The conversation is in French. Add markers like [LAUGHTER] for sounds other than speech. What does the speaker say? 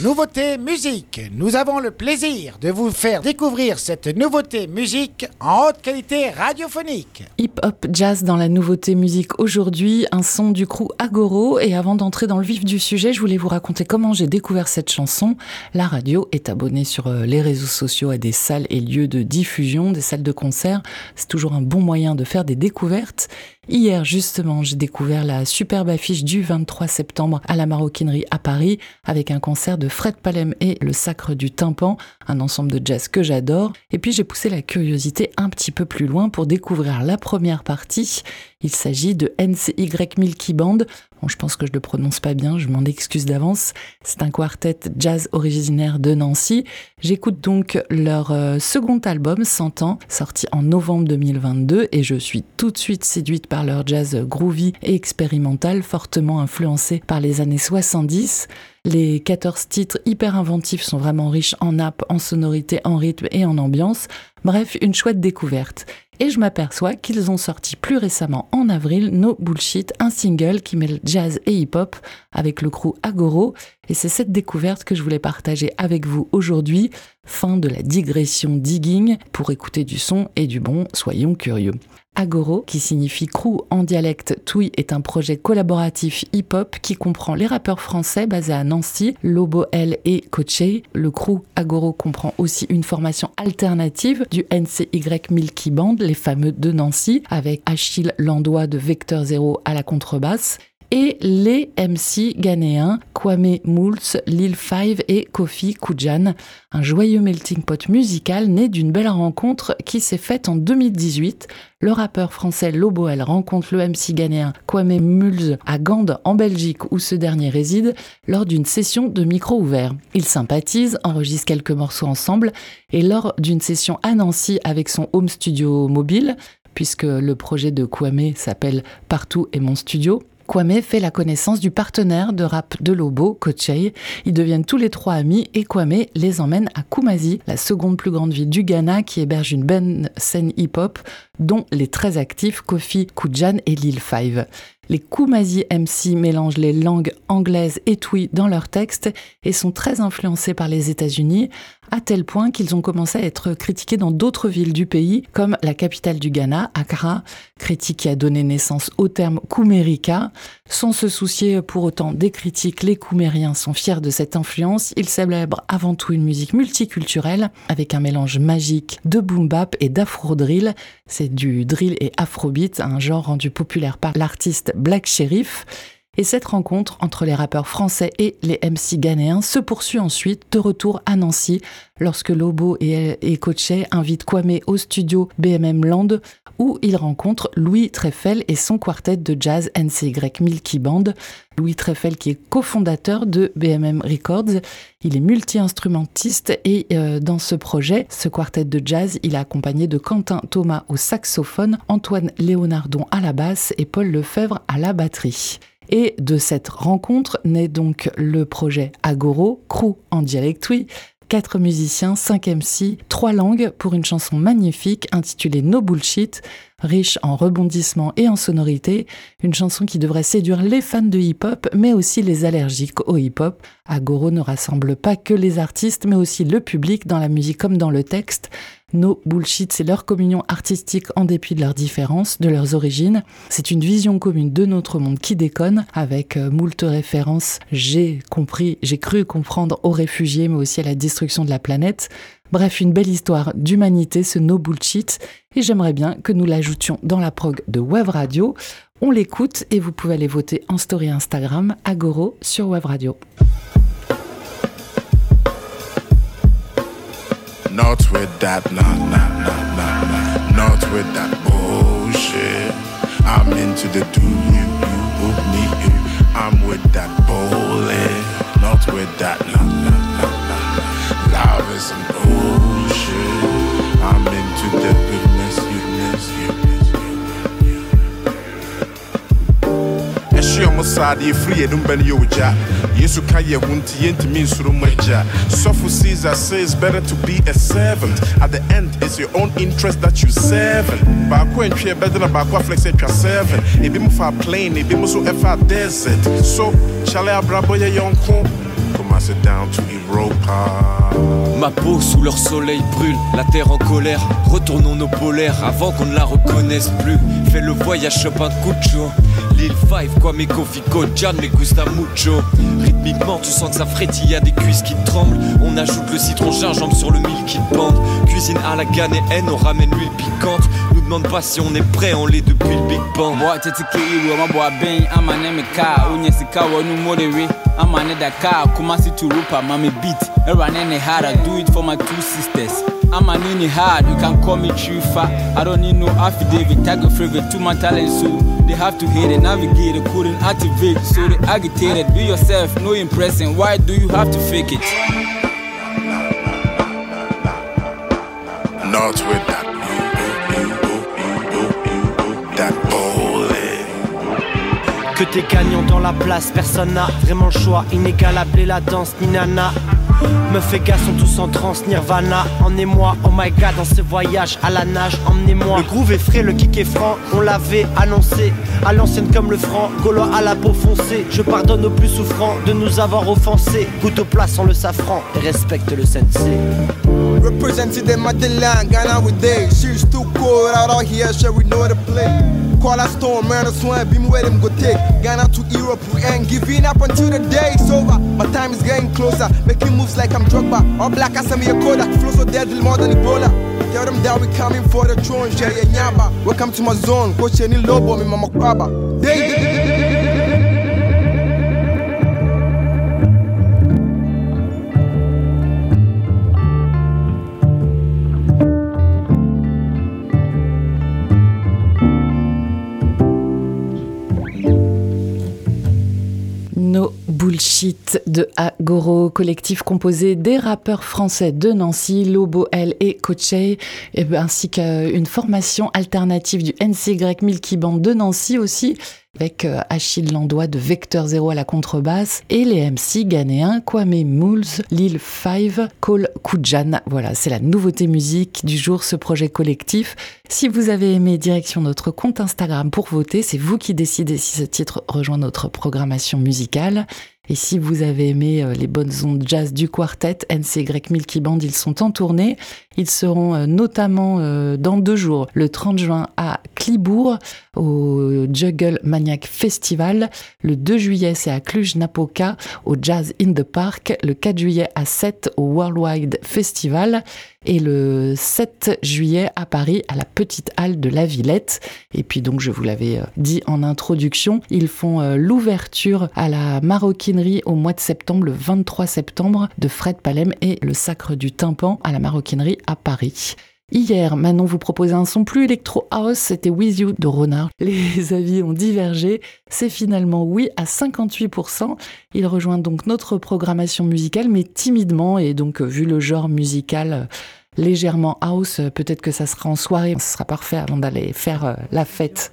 Nouveauté musique. Nous avons le plaisir de vous faire découvrir cette nouveauté musique en haute qualité radiophonique. Hip-hop jazz dans la nouveauté musique aujourd'hui, un son du crew Agoro. Et avant d'entrer dans le vif du sujet, je voulais vous raconter comment j'ai découvert cette chanson. La radio est abonnée sur euh, les réseaux sociaux à des salles et lieux de diffusion, des salles de concert. C'est toujours un bon moyen de faire des découvertes. Hier, justement, j'ai découvert la superbe affiche du 23 septembre à la Maroquinerie à Paris avec un concert de Fred Palem et le Sacre du Tympan, un ensemble de jazz que j'adore. Et puis j'ai poussé la curiosité un petit peu plus loin pour découvrir la première partie. Il s'agit de NCY Milky Band. Bon, je pense que je le prononce pas bien, je m'en excuse d'avance. C'est un quartet jazz originaire de Nancy. J'écoute donc leur euh, second album, 100 ans, sorti en novembre 2022, et je suis tout de suite séduite par leur jazz groovy et expérimental, fortement influencé par les années 70. Les 14 titres hyper inventifs sont vraiment riches en nappes, en sonorités, en rythme et en ambiance. Bref, une chouette découverte. Et je m'aperçois qu'ils ont sorti plus récemment en avril No Bullshit, un single qui mêle jazz et hip-hop avec le crew Agoro. Et c'est cette découverte que je voulais partager avec vous aujourd'hui. Fin de la digression digging. Pour écouter du son et du bon, soyons curieux. Agoro, qui signifie crew en dialecte Tui, est un projet collaboratif hip-hop qui comprend les rappeurs français basés à Nancy, Lobo L et Coche. Le crew Agoro comprend aussi une formation alternative du NCY Milky Band, les fameux de Nancy, avec Achille Landois de Vecteur Zero à la contrebasse et les MC ghanéens Kwame Moults, Lil Five et Kofi Kujan. Un joyeux melting pot musical né d'une belle rencontre qui s'est faite en 2018. Le rappeur français Loboel rencontre le MC ghanéen Kwame Mulz à Gand en Belgique où ce dernier réside lors d'une session de micro ouvert. Ils sympathisent, enregistrent quelques morceaux ensemble et lors d'une session à Nancy avec son home studio mobile, puisque le projet de Kwame s'appelle Partout est mon studio, Kwame fait la connaissance du partenaire de rap de Lobo, Kochei. Ils deviennent tous les trois amis et Kwame les emmène à Kumasi, la seconde plus grande ville du Ghana qui héberge une bonne scène hip-hop, dont les très actifs Kofi Kujan et Lil Five. Les Kumasi MC mélangent les langues anglaises et twi dans leurs textes et sont très influencés par les États-Unis, à tel point qu'ils ont commencé à être critiqués dans d'autres villes du pays, comme la capitale du Ghana, Accra, critique qui a donné naissance au terme Kumérika. Sans se soucier pour autant des critiques, les Kumériens sont fiers de cette influence. Ils célèbrent avant tout une musique multiculturelle, avec un mélange magique de boom bap et d'afro drill. C'est du drill et afrobeat, un genre rendu populaire par l'artiste Black Sheriff. Et cette rencontre entre les rappeurs français et les MC ghanéens se poursuit ensuite de retour à Nancy lorsque Lobo et, et invitent Kwame au studio BMM Land où il rencontre Louis Treffel et son quartet de jazz NCY Milky Band. Louis Treffel qui est cofondateur de BMM Records. Il est multi-instrumentiste et euh, dans ce projet, ce quartet de jazz, il est accompagné de Quentin Thomas au saxophone, Antoine Léonardon à la basse et Paul Lefebvre à la batterie. Et de cette rencontre naît donc le projet Agoro, Crew en dialectui, 4 musiciens, 5 MC, 3 langues pour une chanson magnifique intitulée No Bullshit riche en rebondissements et en sonorités, une chanson qui devrait séduire les fans de hip-hop, mais aussi les allergiques au hip-hop. Agoro ne rassemble pas que les artistes, mais aussi le public dans la musique comme dans le texte. No Bullshit, c'est leur communion artistique en dépit de leurs différences, de leurs origines. C'est une vision commune de notre monde qui déconne, avec euh, moult références, j'ai compris, j'ai cru comprendre aux réfugiés, mais aussi à la destruction de la planète. Bref, une belle histoire d'humanité, ce No Bullshit, et j'aimerais bien que nous l'ajoutions dans la prog de Web Radio. On l'écoute et vous pouvez aller voter en story Instagram, Agoro, sur Web Radio. Some bullshit. I'm into the goodness, goodness, goodness. Ɛhyɛ ɔmo saade efiri yɛn numba ne yɛ ogya yesu ka yɛ ho nti yɛntumi nsoro mu agya sɔfo caesar says better to be a servant. At the end it's your own interest that you servant baako antwi ɛbɛde na baako aflex atwa seven ebi mu fa plane ebi mu so ɛfa desert. So kyale abrabɔ yɛ yɔnko Commence down to Europa. Ma peau sous leur soleil brûle, la terre en colère. Retournons nos polaires avant qu'on ne la reconnaisse plus. Fais le voyage Chopin Cucho. Lil Five, quoi mes Kofico, Jan, me gusta mucho. Rythmiquement, tu sens que ça frétille, y a des cuisses qui tremblent. On ajoute le citron gingembre sur le mille qui bande. Cuisine à la ghanéenne, on ramène l'huile piquante. Nous demande pas si on est prêt, on l'est depuis le Big Bang. Boy, ke iwe ma boy ben amane me car onye sika wonu modewe amane da car kumasi to rupa mami beat era nene hard I do it for my two sisters I'm an any hard, you can call me Chifa. I don't need no affidavit, tag a favorite to my talent, so they have to hate it, navigate it, couldn't activate, so they agitated. Be yourself, no impressing. Why do you have to fake it? Que t'es gagnant dans la place, personne n'a vraiment le choix. Inégalable et la danse, ni Meuf et gars sont tous en transe, nirvana. Emmenez-moi, oh my god, dans ce voyage à la nage, emmenez-moi. Le groove est frais, le kick est franc, on l'avait annoncé. À l'ancienne comme le franc, gaulois à la peau foncée. Je pardonne aux plus souffrants de nous avoir offensés. Goûte aux plats sans le safran et respecte le sensei. The line, Ghana with day. She's too cold out out here, sure we know the play. Call a storm, man, a swam, beam where them go take. Ghana to Europe, we ain't giving up until the day is over. My time is getting closer, making moves like I'm Drogba. All black as I'm a Kodak, flow so deadly more than Ebola. Tell them that we coming for the throne, Jerry Nyaba. Welcome to my zone, coach any lobo, me mama kwaba. No Bullshit de Agoro, collectif composé des rappeurs français de Nancy, Lobo L et Coachey, et ben, ainsi qu'une formation alternative du NCY Milky Band de Nancy aussi, avec euh, Achille Landois de Vecteur Zéro à la contrebasse et les MC ghanéens Kwame Mools, Lil Five, Cole Kujan. Voilà, c'est la nouveauté musique du jour, ce projet collectif. Si vous avez aimé, direction notre compte Instagram pour voter. C'est vous qui décidez si ce titre rejoint notre programmation musicale. Et si vous avez aimé euh, les bonnes ondes jazz du quartet NCY Milky Band, ils sont en tournée. Ils seront euh, notamment euh, dans deux jours, le 30 juin à Clibourg, au Juggle Maniac Festival. Le 2 juillet, c'est à Cluj-Napoca, au Jazz in the Park. Le 4 juillet à 7 au Worldwide Festival. Et le 7 juillet à Paris, à la Petite Halle de la Villette. Et puis donc, je vous l'avais dit en introduction, ils font l'ouverture à la au mois de septembre, le 23 septembre, de Fred Palem et le Sacre du Tympan à la maroquinerie à Paris. Hier, Manon vous proposait un son plus électro house, c'était With You de Ronard. [LAUGHS] Les avis ont divergé, c'est finalement oui à 58%. Il rejoint donc notre programmation musicale, mais timidement, et donc vu le genre musical légèrement house, peut-être que ça sera en soirée, ce sera parfait avant d'aller faire la fête.